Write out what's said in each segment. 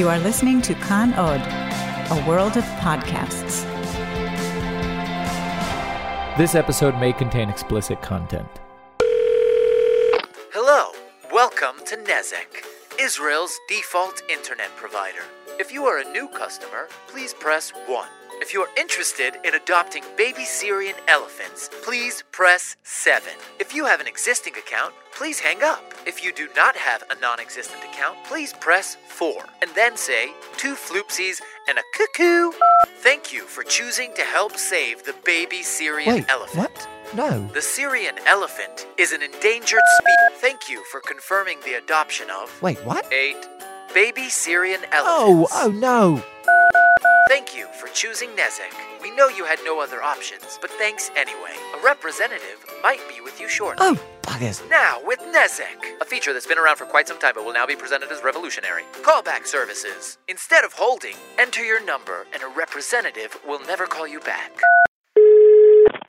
You are listening to Kan Od, a world of podcasts. This episode may contain explicit content. Hello, welcome to Nezek, Israel's default internet provider. If you are a new customer, please press 1. If you are interested in adopting baby Syrian elephants, please press 7. If you have an existing account, please hang up. If you do not have a non existent account, please press 4 and then say two floopsies and a cuckoo. Thank you for choosing to help save the baby Syrian Wait, elephant. what? No. The Syrian elephant is an endangered species. Thank you for confirming the adoption of Wait, what? eight baby Syrian oh, elephants. Oh, oh no. Thank you for choosing Nezek. We know you had no other options, but thanks anyway. A representative might be with you shortly. Oh, buggers. Now with Nezek, a feature that's been around for quite some time but will now be presented as revolutionary. Callback services. Instead of holding, enter your number and a representative will never call you back.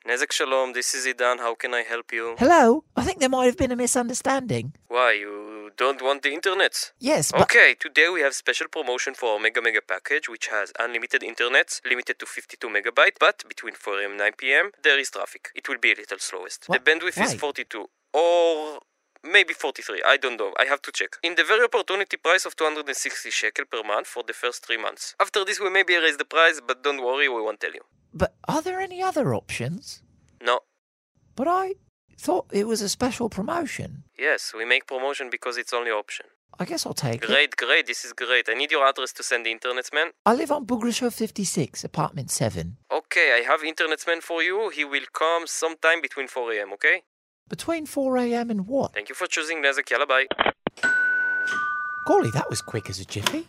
Nezek Shalom, this is Idan. How can I help you? Hello? I think there might have been a misunderstanding. Why, you don't want the internet? Yes, but. Okay, today we have special promotion for our Mega Mega package, which has unlimited internet, limited to 52 megabyte, but between 4 am and 9 pm, there is traffic. It will be a little slowest. What? The bandwidth is 42, or maybe 43, I don't know, I have to check. In the very opportunity price of 260 shekel per month for the first 3 months. After this we maybe raise the price, but don't worry, we won't tell you. But are there any other options? No. But I thought it was a special promotion. Yes, we make promotion because it's only option. I guess I'll take it. Great, great, this is great. I need your address to send the internetsman. I live on Bograshov 56, apartment 7. Okay, I have internetsman for you. He will come sometime between 4 a.m., okay? Between 4am and what? Thank you for choosing. Yalla, bye. Golly, that was quick as a jiffy.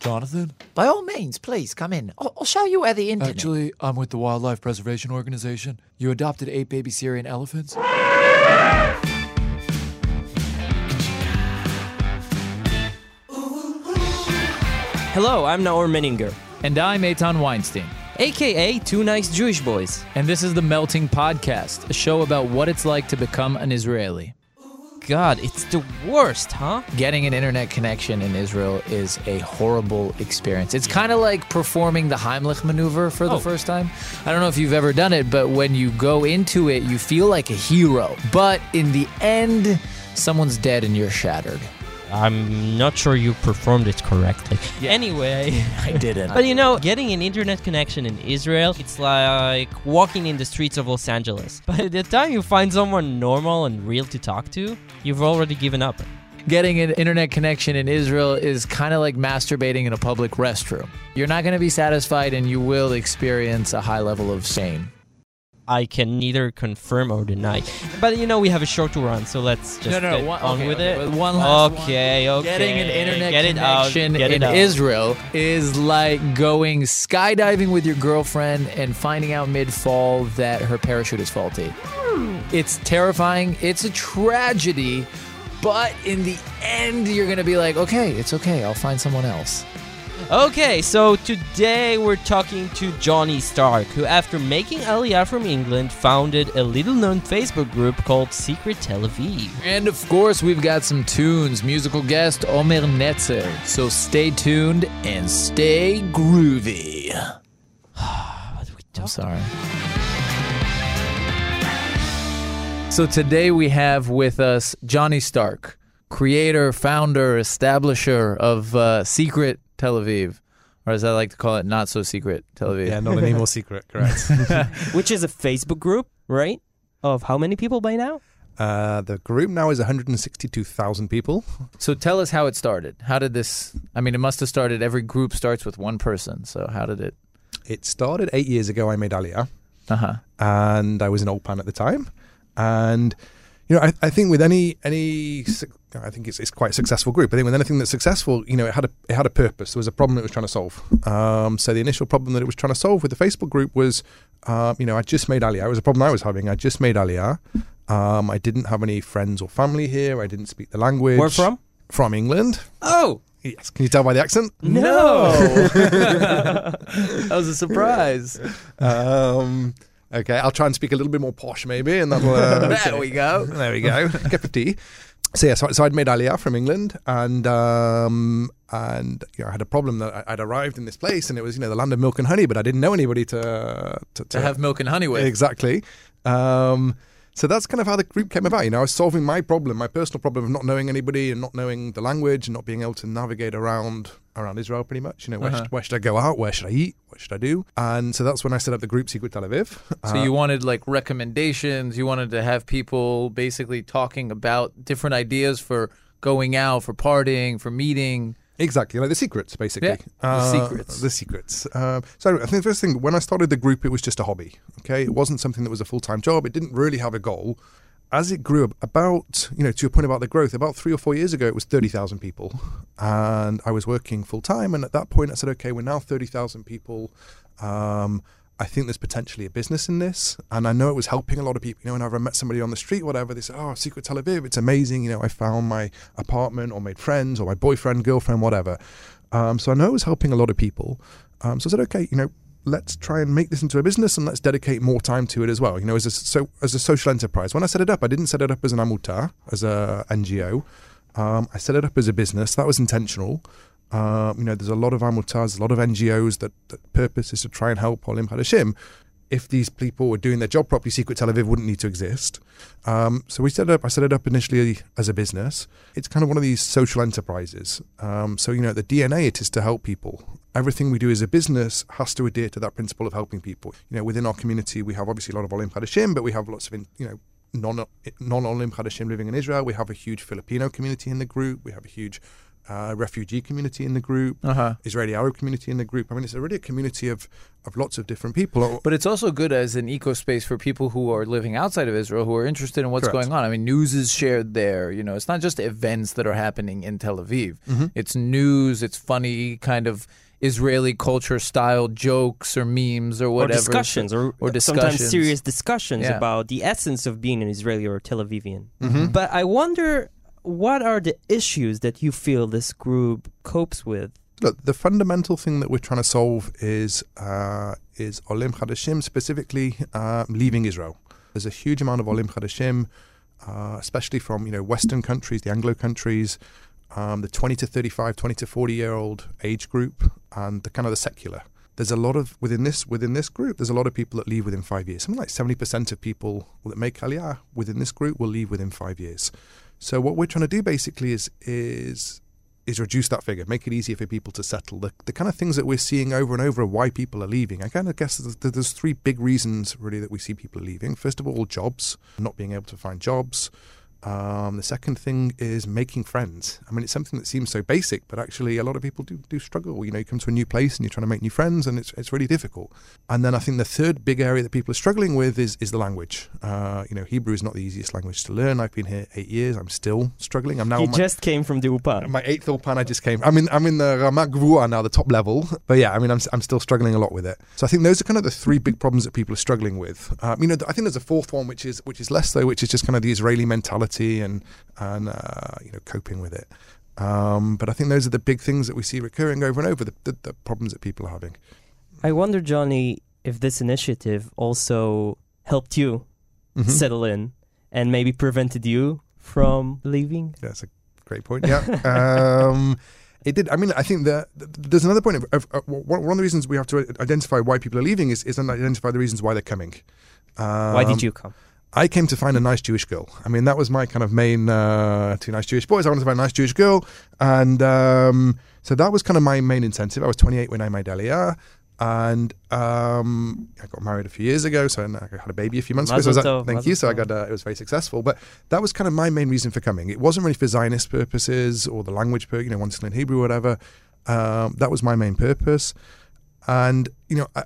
Jonathan? By all means, please come in. I'll, I'll show you where the internet. Actually, I'm with the Wildlife Preservation Organization. You adopted eight baby Syrian elephants? Hello, I'm Naor Meningher, And I'm Eitan Weinstein. aka Two Nice Jewish Boys. And this is the Melting Podcast, a show about what it's like to become an Israeli. God, it's the worst, huh? Getting an internet connection in Israel is a horrible experience. It's kind of like performing the Heimlich maneuver for the Oh. first time. I don't know if you've ever done it, but when you go into it, you feel like a hero. But in the end, someone's dead and you're shattered. I'm not sure you performed it correctly. Yeah. Anyway, I didn't. but you know, getting an internet connection in Israel, it's like walking in the streets of Los Angeles. By the time you find someone normal and real to talk to, you've already given up. Getting an internet connection in Israel is kind of like masturbating in a public restroom. You're not going to be satisfied and you will experience a high level of shame. I can neither confirm or deny. But you know, we have a show to run, so let's just get one, on okay, with okay, it. One last one. okay, okay. Getting an internet get it out, in out. Israel is like going skydiving with your girlfriend and finding out mid fall that her parachute is faulty. It's terrifying. It's a tragedy. But in the end, you're going to be like, okay, it's okay. I'll find someone else. Okay, so today we're talking to Johnny Stark, who, after making Aliyah from England, founded a little known Facebook group called Secret Tel Aviv. And of course, we've got some tunes. Musical guest Omer Netzer. So stay tuned and stay groovy. What do we I'm sorry. So today we have with us Johnny Stark, creator, founder, establisher of uh, Secret Tel Aviv, or as I like to call it, not so secret Tel Aviv. Yeah, not any more secret, correct. Which is a Facebook group, right? Of how many people by now? uh, the group now is 162,000 people. So tell us how it started. How did this? I mean, it must have started. Every group starts with one person. So how did it? It started eight years ago. I made Aliyah, Uh huh. and I was an old pan at the time. And you know, I, I think with any any, I think it's, it's quite a successful group. I think with anything that's successful, you know, it had a it had a purpose. There was a problem it was trying to solve. Um, so the initial problem that it was trying to solve with the Facebook group was, um, you know, I just made Aliyah. It was a problem I was having. I just made Aliyah. Um, I didn't have any friends or family here. I didn't speak the language. Where from? From England. Oh, Yes. Can you tell by the accent? No, that was a surprise. Um, okay, I'll try and speak a little bit more posh, maybe, and that'll. Uh, There we go. There we go. Cup of tea. so yeah, so, so I'd made Aliyah from England, and um, and you know, I had a problem that I- I'd arrived in this place, and it was you know the land of milk and honey, but I didn't know anybody to to, To have milk and honey with. exactly. Um, so that's kind of how the group came about. You know, I was solving my problem, my personal problem of not knowing anybody and not knowing the language and not being able to navigate around around Israel pretty much. You know, where, Uh-huh. should, where should I go out? Where should I eat? What should I do? And so that's when I set up the group Secret Tel Aviv. So Uh, you wanted like recommendations. You wanted to have people basically talking about different ideas for going out, for partying, for meeting. Exactly, like the secrets, basically. Yeah, the Uh, secrets. The secrets. Um, so I think the first thing, when I started the group, it was just a hobby. Okay, it wasn't something that was a full time job. It didn't really have a goal. As it grew, up, about you know, to your point about the growth, about three or four years ago, it was thirty thousand people, and I was working full time. And at that point, I said, okay, we're now thirty thousand people. Um, I think there's potentially a business in this, and I know it was helping a lot of people. You know, whenever I met somebody on the street, whatever, they said, "Oh, Secret Tel Aviv, it's amazing." You know, I found my apartment, or made friends, or my boyfriend, girlfriend, whatever. Um, so I know it was helping a lot of people. Um, so I said, okay, you know, let's try and make this into a business, and let's dedicate more time to it as well. You know, as a so as a social enterprise. When I set it up, I didn't set it up as an amuta, as a NGO. Um, I set it up as a business. That was intentional. Um, you know, there's a lot of amutas, a lot of NGOs that, that purpose is to try and help Olim Hadashim. If these people were doing their job properly, Secret Tel Aviv wouldn't need to exist. Um, so we set it up. I set it up initially as a business. It's kind of one of these social enterprises. Um, so you know, the DNA it is to help people. Everything we do as a business has to adhere to that principle of helping people. You know, within our community, we have obviously a lot of Olim Hadashim, but we have lots of in, you know non non Olim Hadashim living in Israel. We have a huge Filipino community in the group. We have a huge uh, refugee community in the group. Uh huh. Israeli Arab community in the group. I mean, it's already a community of, of lots of different people. But it's also good as an eco space for people who are living outside of Israel who are interested in what's Correct. going on. I mean, news is shared there. You know, it's not just events that are happening in Tel Aviv. Mm-hmm. It's news. It's funny kind of Israeli culture style jokes or memes or whatever. or whatever. discussions, or, or sometimes serious discussions Yeah. about the essence of being an Israeli or Tel Avivian. Mm-hmm. But I wonder, what are the issues that you feel this group copes with? Look, the fundamental thing that we're trying to solve is uh, is Olim Hadashim, specifically uh, leaving Israel. There's a huge amount of Olim Hadashim, uh, especially from you know Western countries, the Anglo countries, um, the 20 to 35, 20 to 40 year old age group, and the kind of the secular. There's a lot of within this within this group. There's a lot of people that leave within five years. Something like 70% of people that make Aliyah within this group will leave within five years. So what we're trying to do basically is is is reduce that figure, make it easier for people to settle. The, the kind of things that we're seeing over and over why people are leaving. I kind of guess there's, there's three big reasons really that we see people leaving. First of all, jobs, not being able to find jobs. Um, the second thing is making friends. I mean, it's something that seems so basic, but actually a lot of people do, do struggle. You know, you come to a new place and you're trying to make new friends, and it's it's really difficult. And then I think the third big area that people are struggling with is is the language. Uh, you know, Hebrew is not the easiest language to learn. I've been here eight years. I'm still struggling. I'm now you on my, just came from the Ulpan. my eighth Ulpan, I just came. I'm in. I'm in the Ramat now, the top level. But yeah, I mean, I'm I'm still struggling a lot with it. So I think those are kind of the three big problems that people are struggling with. Um, you know, I think there's a fourth one, which is which is less though, which is just kind of the Israeli mentality and and uh, you know coping with it. Um, but I think those are the big things that we see recurring over and over. The, the, the problems that people are having. I wonder, Johnny, if this initiative also helped you Mhm. settle in and maybe prevented you from leaving. That's a great point. Yeah. um, it did. I mean, I think that there's another point of, of, of one one of the reasons we have to identify why people are leaving is, is identify the reasons why they're coming. Um, Why did you come? I came to find a nice Jewish girl. I mean, that was my kind of main uh, two nice Jewish boys. I wanted to find a nice Jewish girl, and um, so that was kind of my main incentive. I was 28 when I made Aliyah, and um, I got married a few years ago. So I had a baby a few months ago. So that- thank mazel you. So I got uh, it was very successful. But that was kind of my main reason for coming. It wasn't really for Zionist purposes or the language, per you know, wanting to learn Hebrew or whatever. Um, that was my main purpose, and you know. I,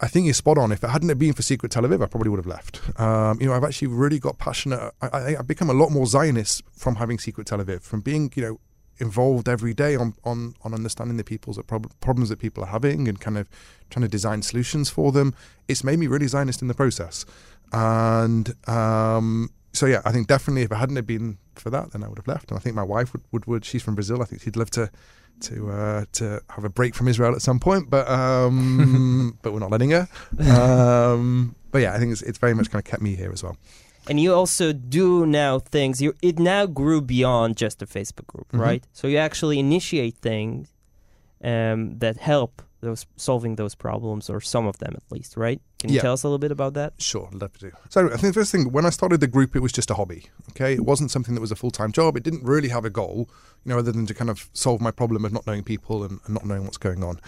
I think you're spot on. If it hadn't have been for Secret Tel Aviv, I probably would have left. Um, you know, I've actually really got passionate. I, I've become a lot more Zionist from having Secret Tel Aviv, from being, you know, involved every day on on, on understanding the people's that prob- problems that people are having and kind of trying to design solutions for them. It's made me really Zionist in the process. And um, so, yeah, I think definitely if it hadn't have been for that, then I would have left. And I think my wife would, would, would she's from Brazil. I think she'd love to to uh, to have a break from Israel at some point, but um, but we're not letting her. Um, but yeah, I think it's, it's very much kind of kept me here as well. and you also do now things. You it now grew beyond just a Facebook group, Mm-hmm. right? So you actually initiate things um, that help those solving those problems, or some of them at least, right? Can you Yeah. tell us a little bit about that? Sure, love to. So I think the first thing when I started the group, it was just a hobby. Okay, it wasn't something that was a full time job. It didn't really have a goal, you know, other than to kind of solve my problem of not knowing people and, and not knowing what's going on.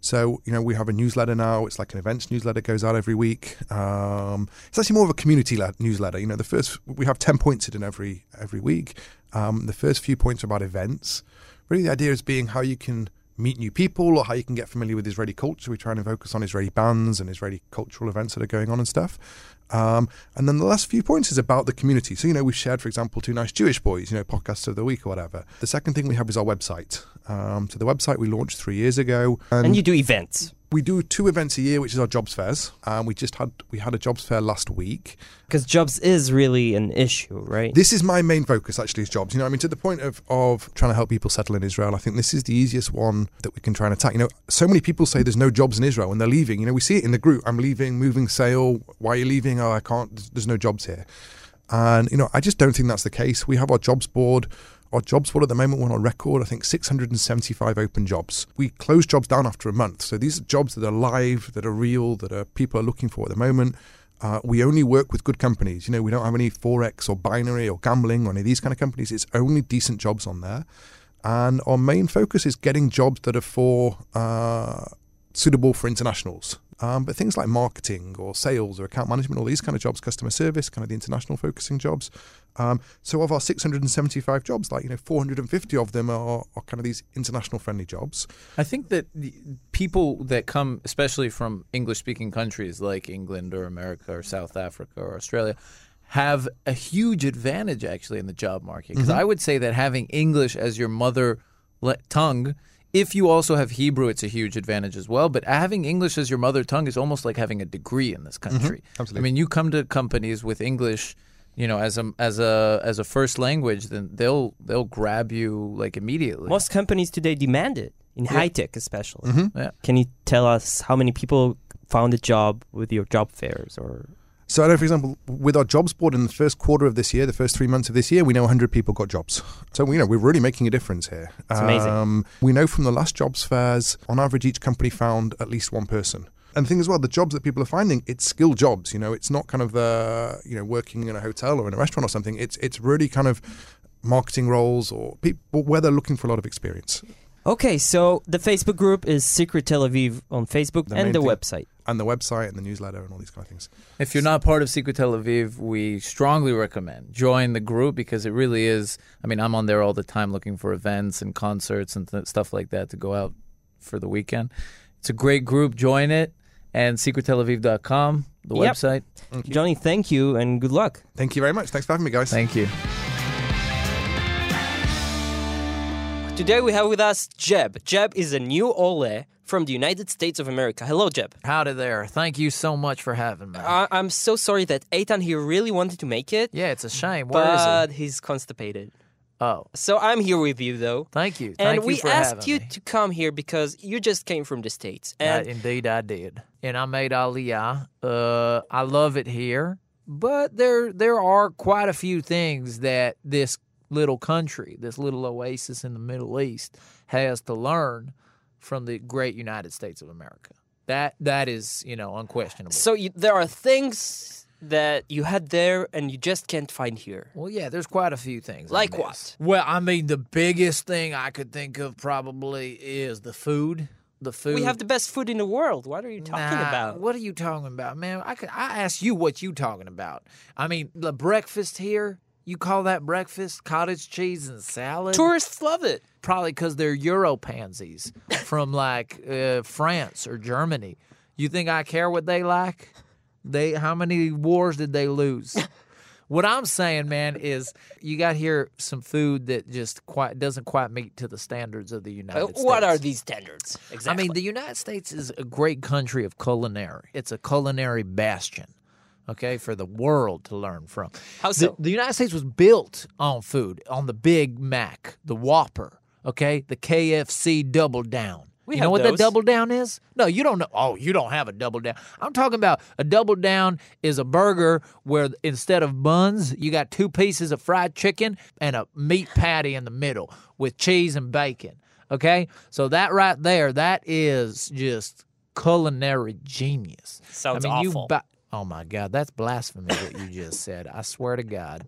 So you know, we have a newsletter now. It's like an events newsletter goes out every week. Um, it's actually more of a community le- newsletter. You know, the first we have ten points in every every week. Um, the first few points are about events. Really, the idea is being how you can meet new people or how you can get familiar with Israeli culture. We try and focus on Israeli bands and Israeli cultural events that are going on and stuff. Um, and then the last few points is about the community. So, you know, we've shared, for example, two nice Jewish boys, you know, podcasts of the week or whatever. The second thing we have is our website. Um, so the website we launched three years ago. And you do events we do two events a year, which is our jobs fairs. Um, we just had we had a jobs fair last week. because jobs is really an issue, right? This is my main focus actually is jobs. You know, I mean to the point of of trying to help people settle in Israel. I think this is the easiest one that we can try and attack. You know, so many people say there's no jobs in Israel and they're leaving. You know, we see it in the group. I'm leaving, moving sale. Why are you leaving? Oh, I can't. There's no jobs here. And you know, I just don't think that's the case. We have our jobs board. Our jobs board at the moment we're on record, I think 675 open jobs. We close jobs down after a month. So these are jobs that are live, that are real, that are people are looking for at the moment. Uh, we only work with good companies. You know, we don't have any forex or binary or gambling or any of these kind of companies. It's only decent jobs on there, and our main focus is getting jobs that are for uh, suitable for internationals. Um, but things like marketing or sales or account management, all these kind of jobs, customer service, kind of the international focusing jobs. Um, so of our 675 jobs, like you know, 450 of them are, are kind of these international friendly jobs. I think that the people that come, especially from English speaking countries like England or America or South Africa or Australia, have a huge advantage actually in the job market. Because I would say that having English as your mother tongue, if you also have Hebrew, it's a huge advantage as well. But having English as your mother tongue is almost like having a degree in this country. absolutely. I mean, you come to companies with English. You know, as a as a as a first language, then they'll they'll grab you like immediately. Most companies today demand it in high tech, especially. Yeah. Can you tell us how many people found a job with your job fairs or So I know, for example, with our jobs board in the first quarter of this year, the first three months of this year, we know 100 people got jobs. So you know we're really making a difference here. It's amazing. Um, we know from the last jobs fairs, on average, each company found at least one person. And the thing as well, the jobs that people are finding, it's skilled jobs. You know, it's not kind of the you know working in a hotel or in a restaurant or something. It's it's really kind of marketing roles or people where they're looking for a lot of experience. Okay, so the Facebook group is Secret Tel Aviv on Facebook The and the thing- website. And the website and the newsletter and all these kind of things. If you're not part of Secret Tel Aviv, we strongly recommend join the group because it really is. I mean, I'm on there all the time looking for events and concerts and th- stuff like that to go out for the weekend. It's a great group. Join it and secrettelaviv.com, the Yep. website. Johnny, thank you and good luck. Thank you very much. Thanks for having me, guys. Thank you. Today we have with us Jeb. Jeb is a new Ole from the United States of America. Hello, Jeb. Howdy there. Thank you so much for having me. I- I'm so sorry that Eitan here really wanted to make it, yeah, it's a shame. Where is but he's constipated. Oh, So I'm here with you though. thank you. And Thank you we asked you me. to come here because you just came from the States. And indeed, I did, and I made Aliyah. Uh, I love it here, but there there are quite a few things that this little country, this little oasis in the Middle East, has to learn from the great United States of America. That that is, you know, unquestionable. so you, there are things that you had there and you just can't find here. Well, yeah, there's quite a few things. I Like what? Well, I mean, the biggest thing I could think of probably is the food. The food. We have the best food in the world. What are you talking Nah, about? What are you talking about, man? I could. I ask you what you talking about. I mean, the breakfast here. You call that breakfast? Cottage cheese and salad? Tourists love it. Probably because they're Euro pansies from like uh, France or Germany. You think I care what they like? They how many wars did they lose? what I'm saying, man, is you got here some food that just quite doesn't quite meet to the standards of the United Uh, States. what are these standards? Exactly. I mean, the United States is a great country of culinary. It's a culinary bastion, okay, for the world to learn from. How The, so? the United States was built on food, on the Big Mac, the Whopper, okay, the KFC Double Down. We you know what those. the double down is? No, you don't know. Oh, you don't have a double down. I'm talking about a double down is a burger where instead of buns, you got two pieces of fried chicken and a meat patty in the middle with cheese and bacon. Okay? So that right there, that is just culinary genius. Sounds I mean, awful. You bu- oh my God, that's blasphemy what you just said. I swear to God,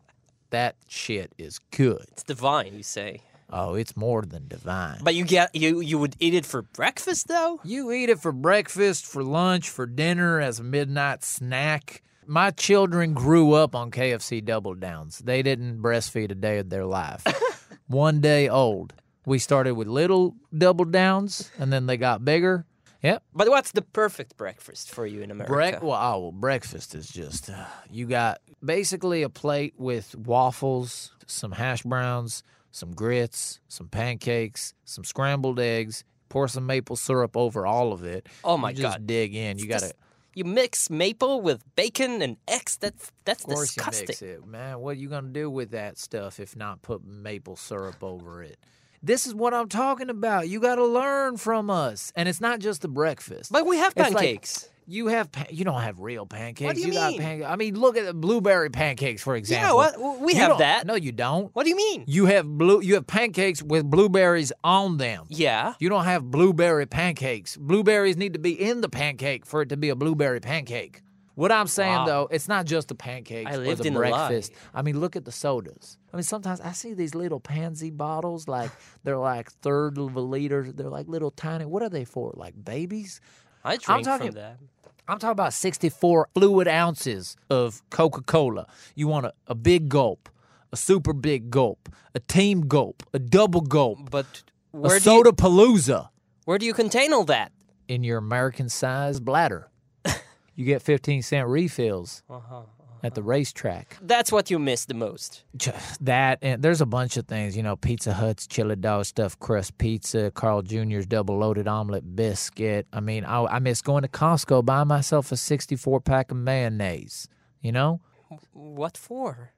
that shit is good. It's divine, you say. Oh, it's more than divine. But you get you you would eat it for breakfast though? You eat it for breakfast, for lunch, for dinner, as a midnight snack. My children grew up on KFC Double Downs. They didn't breastfeed a day of their life. One day old. We started with little Double Downs, and then they got bigger. Yep. But what's the perfect breakfast for you in America? Break, well, oh, well, breakfast is just uh, you got basically a plate with waffles, some hash browns, some grits, some pancakes, some scrambled eggs. Pour some maple syrup over all of it. Oh my You just God. dig in. You got to. You mix maple with bacon and eggs. That's that's Of course disgusting. you mix it, man. What are you gonna do with that stuff if not put maple syrup over it? This is what I'm talking about. You got to learn from us, and it's not just the breakfast. But we have It's like- pancakes. you have pa- you don't have real pancakes. do you got mean? pan- I mean, look at the blueberry pancakes for example. what? We You have don't- that. No, you don't. what do you mean? You have blue. You have pancakes with blueberries on them. Yeah. You don't have blueberry pancakes. Blueberries need to be in the pancake for it to be a blueberry pancake. What I'm saying Wow. though, it's not just the pancakes I or the a breakfast. I mean, look at the sodas. I mean, sometimes I see these little pansy bottles, like they're like third of a liter. They're like little tiny. What are they for? Like babies? I drink talking- from that. I'm talking about 64 fluid ounces of Coca Cola. You want a, a big gulp, a super big gulp, a team gulp, a double gulp, But a where do soda palooza where do you contain all that? in your American sized bladder. You get 15 cent refills Uh-huh, at the racetrack. That's what you miss the most. That and there's a bunch of things, you know, Pizza Hut's chili dog stuffed crust pizza, Carl Jr.'s double loaded omelet biscuit. I mean, I, I miss going to Costco buying myself a 64 pack of mayonnaise. You know, What for?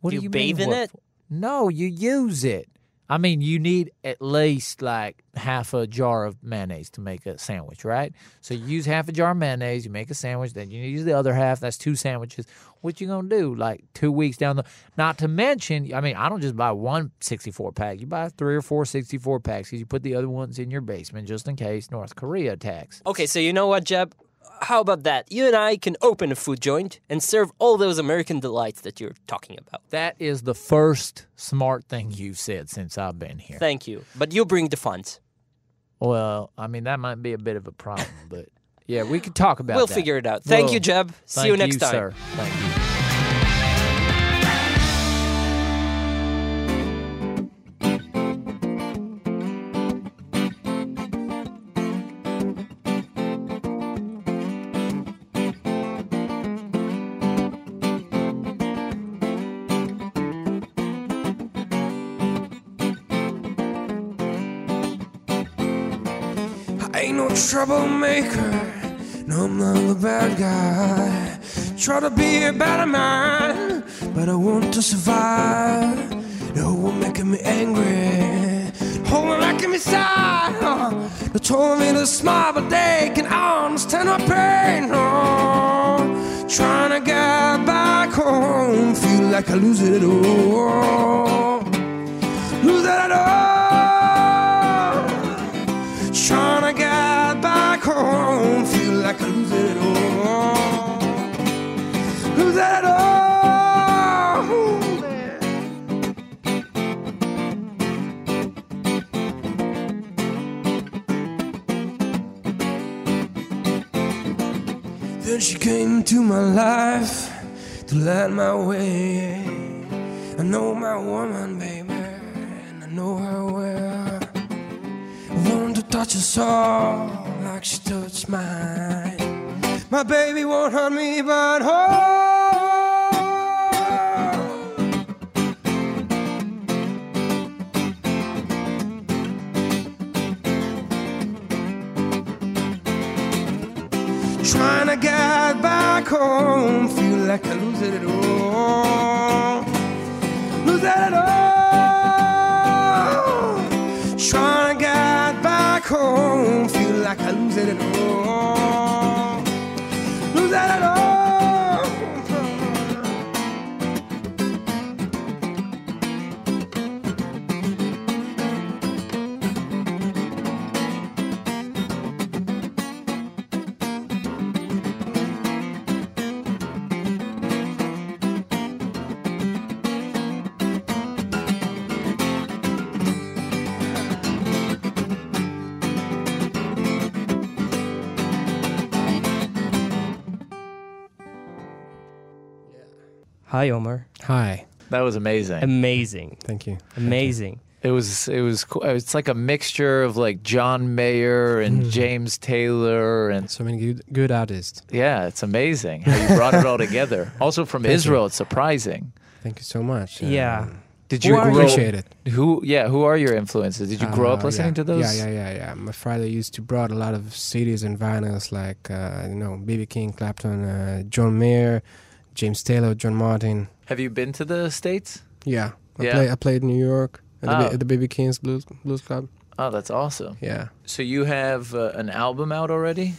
what Do do you you bathe mean, in what it? for? No, you use it. I mean, you need at least like half a jar of mayonnaise to make a sandwich, right? So you use half a jar of mayonnaise, you make a sandwich, then you use the other half. That's two sandwiches. What you gonna do? Like two weeks down the. Not to mention, I mean, I don't just buy one 64 pack. You buy three or four 64 packs because you put the other ones in your basement just in case North Korea attacks. Okay, so you know what, Jeb? How about that? You and I can open a food joint and serve all those American delights that you're talking about. That is the first smart thing you've said since I've been here. Thank you. But you bring the funds. Well, I mean, that might be a bit of a problem, but yeah, we could talk about it. we'll that. figure it out. Thank Well, you, Jeb. See Thank you next time. sir. Thank you. Troublemaker. No, I'm not a bad guy. Try to be a better man, but I want to survive. No one making me angry. Hold me me sad. Uh, they told me to smile, but they can understand my pain. Oh, trying to get back home, feel like I lose it all. Lose it all. Trying to get back home, feel like I lose it all. Lose it all. Then she came into my life to light my way. I know my woman, touch her soul like she touched mine. My baby won't hurt me, but oh. Trying to get back home, feel like I lose it all. Lose it all. Trying home, feel like I'm losing it all. Hi, Omer. Hi. That was amazing. Amazing. Thank you. Amazing. It was it was cool. It's like a mixture of like John Mayer and Mhm. James Taylor and So many good good artists. yeah, it's amazing how you brought it all together. Also from Thank you. Israel, it's surprising. Thank you so much. Yeah. Um, Did you are grow? appreciate it. Who? Yeah, who are your influences? Did you grow up Uh, listening yeah. to those? Yeah, yeah, yeah, yeah. My father used to brought a lot of CDs and vinyls like uh, you know BB King, Clapton, uh, John Mayer, James Taylor, John Martin. Have you been to the states? Yeah, I Yeah. play. I played in New York at, the, Oh. B- at the BB King's Blues Blues Club. Oh, that's awesome. Yeah, So you have uh, an album out already?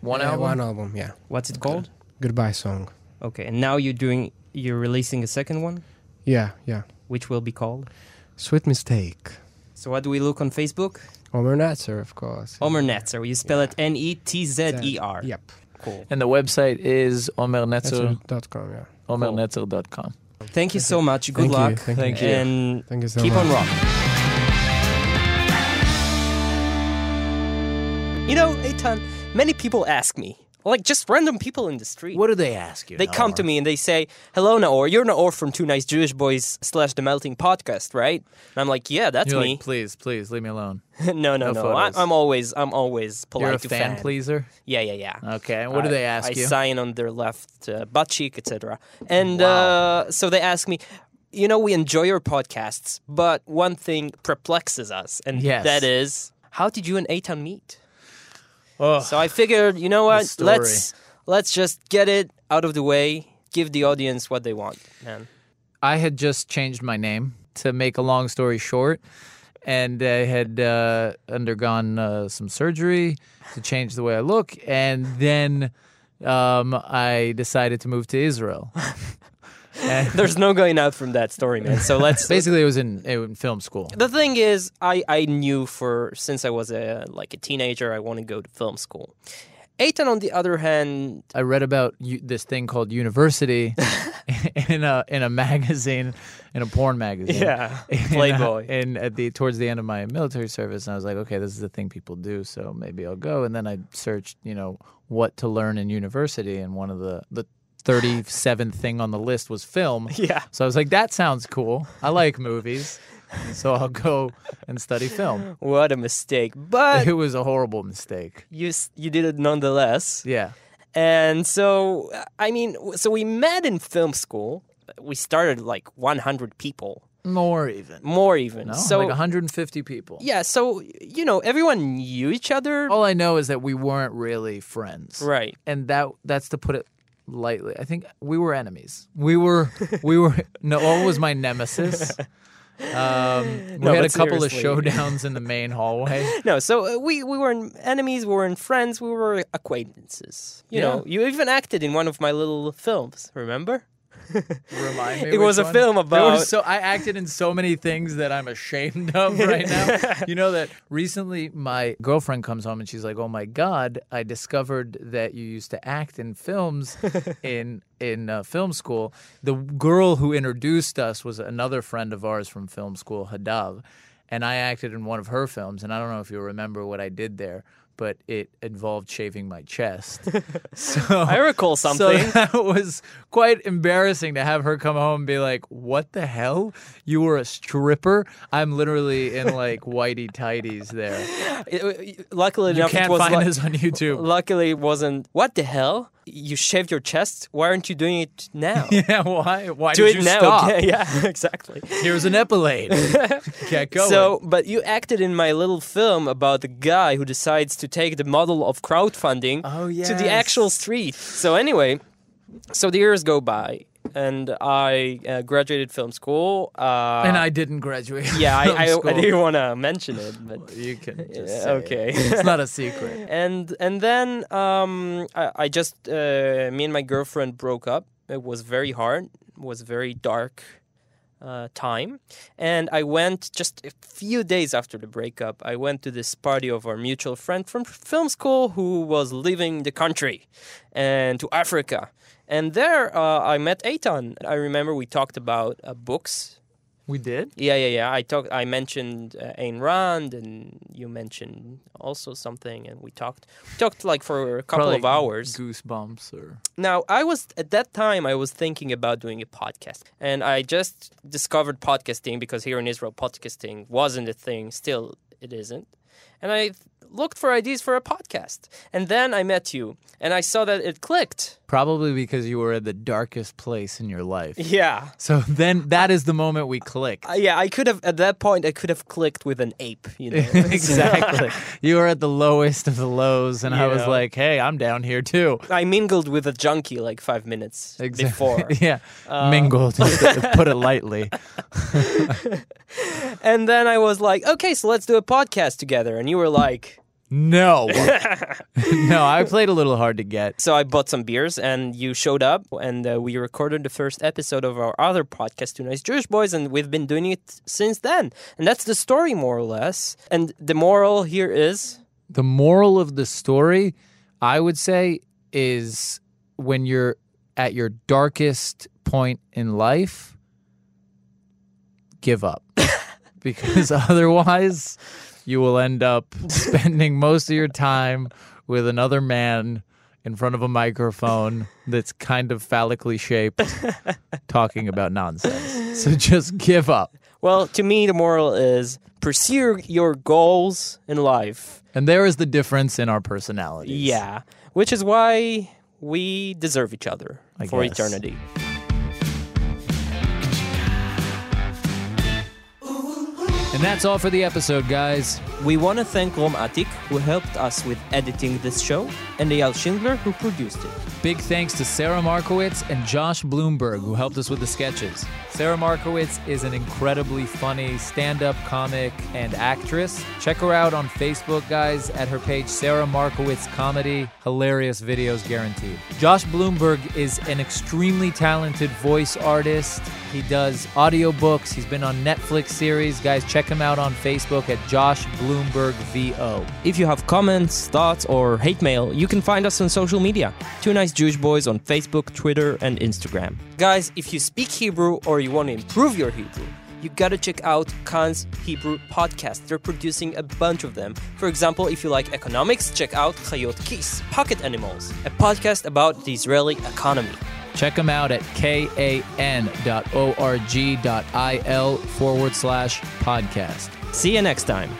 One Uh, album. One album. Yeah. What's it called? Goodbye song. Okay, and now you're doing you're releasing a second one, Yeah, yeah. which will be called. Sweet mistake. So what do we look on Facebook? Omer Natzer, of course. Omer Netzer. You spell it N E T Z E R. Yep. Cool. And the website is omernetzer, Dot com. Yeah. omernetzer.com. Thank you so much. Good Thank you, luck. thank Thank you. And Thank you so keep much. on rocking. You know, Eitan, many people ask me, like just random people in the street. What do they ask you? They come to me and they say, "Hello, Naor. You're Naor from Two Nice Jewish Boys slash The Melting Podcast, right?" And I'm like, "Yeah, that's You're me." like, please, please leave me alone. no, no, no no. I, I'm always, I'm always polite You're a to fan fans. pleaser. Yeah, yeah, yeah. Okay. And what do I- they ask I you? sign on their left uh, butt cheek, etc. And Wow. uh, so they ask me, you know, we enjoy your podcasts, but one thing perplexes us, and Yes. that is, how did you and Eitan meet? Oh, So I figured, you know what? Let's let's just get it out of the way. Give the audience what they want, man. I had just changed my name to make a long story short, and I had uh, undergone uh, some surgery to change the way I look, and then um, I decided to move to Israel. There's no going out from that story, man. So let's basically, it was in, in film school. The thing is, I, I knew for since I was a like a teenager, I want to go to film school. Eitan, on the other hand, I read about u- this thing called university in a in a magazine, in a porn magazine. yeah, uh, Playboy. And at the towards the end of my military service, and I was like, okay, this is the thing people do, so maybe I'll go. And then I searched, you know, what to learn in university, and one of the the thirty seventh thing on the list was film. yeah, So I was like, that sounds cool. I like movies, so I'll go and study film. what a mistake. But It was a horrible mistake. you you did it nonetheless. Yeah. And so, I mean, so we met in film school. We started like 100 people, More even. more even. No, so like 150 people. yeah, so you know, everyone knew each other, All I know is that we weren't really friends. right? and that that's to put it lightly. I think we were enemies. We were we were Naor was my nemesis. Um, we No, had a but couple of showdowns in the main hallway. No, so uh, we we weren't enemies, we weren't friends, we were acquaintances. You Yeah. know, you even acted in one of my little films. Remember? Remind me. It was a one? film about- was so I acted in so many things that I'm ashamed of right now. you know that recently my girlfriend comes home and she's like, "Oh my god, I discovered that you used to act in films in in uh, film school." The girl who introduced us was another friend of ours from film school, Hadav, and I acted in one of her films. And I don't know if you remember what I did there. But it involved shaving my chest. So I recall something. so that was quite embarrassing to have her come home and be like, "What the hell? You were a stripper?" I'm literally in like whitey tighties there. It- it- luckily You enough, can't find like- this on YouTube. Luckily, it wasn't. What the hell? You shaved your chest? Why aren't you doing it now? yeah, why? Why Do did it you now. stop? Okay, yeah, exactly. Here's an Epilady. Get going. So, but you acted in my little film about the guy who decides to take the model of crowdfunding Oh, to the actual street. So anyway, so the years go by, and I uh, graduated film school. Uh, and I didn't graduate. yeah, I, I, I didn't want to mention it, but You can just Yeah, say it. okay. It's not a secret. and and then um, I, I just uh, me and my girlfriend broke up. It was very hard. It was very dark uh, time, and I went just a few days after the breakup. I went to this party of our mutual friend from film school who was leaving the country and to Africa. And there, uh, I met Eitan. I remember we talked about uh, books We did. yeah, yeah, yeah. I talked. I mentioned uh, Ayn Rand, and you mentioned also something, and we talked. We talked like for a couple Probably of hours. Goosebumps or Now, I was at that time. I was thinking about doing a podcast, and I just discovered podcasting because here in Israel, podcasting wasn't a thing. Still, it isn't. And I looked for ideas for a podcast, and then I met you, and I saw that it clicked. Probably because you were at the darkest place in your life. Yeah. So then that is the moment we clicked. Uh, yeah, I could have at that point. I could have clicked with an ape, you know. exactly. you were at the lowest of the lows, and I was like, "Hey, I'm down here too." I mingled with a junkie like five minutes Exactly. before. yeah, Uh, mingled, put it lightly. and then I was like, okay, so let's do a podcast together. And you were like, No, no, I played a little hard to get. so I bought some beers and you showed up and uh, we recorded the first episode of our other podcast, Two Nice Jewish Boys, and we've been doing it since then. And that's the story, more or less. And the moral here is The moral of the story, I would say, is when you're at your darkest point in life, give up. because otherwise, you will end up spending most of your time with another man in front of a microphone that's kind of phallically shaped talking about nonsense. So just give up. well, to me, the moral is pursue your goals in life. And there is the difference in our personalities. Yeah. Which is why we deserve each other I for guess. eternity. And that's all for the episode, guys. We want to thank Rom Atik, who helped us with editing this show, and Eyal Schindler, who produced it. Big thanks to Sarah Markowitz and Josh Bloomberg, who helped us with the sketches. Sarah Markowitz is an incredibly funny stand up comic and actress. Check her out on Facebook, guys, at her page Sarah Markowitz Comedy. Hilarious videos guaranteed. Josh Bloomberg is an extremely talented voice artist. He does audiobooks, he's been on Netflix series. Guys, check him out on Facebook at Josh Bloomberg VO. If you have comments, thoughts, or hate mail, you can find us on social media. Two Nice Jewish Boys on Facebook, Twitter, and Instagram. Guys, if you speak Hebrew or you want to improve your Hebrew, you gotta check out Kan's Hebrew podcast. They're producing a bunch of them. For example, if you like economics, check out Chayot Kis, Pocket Animals, a podcast about the Israeli economy. Check them out at kan.org.il forward slash podcast. See you next time.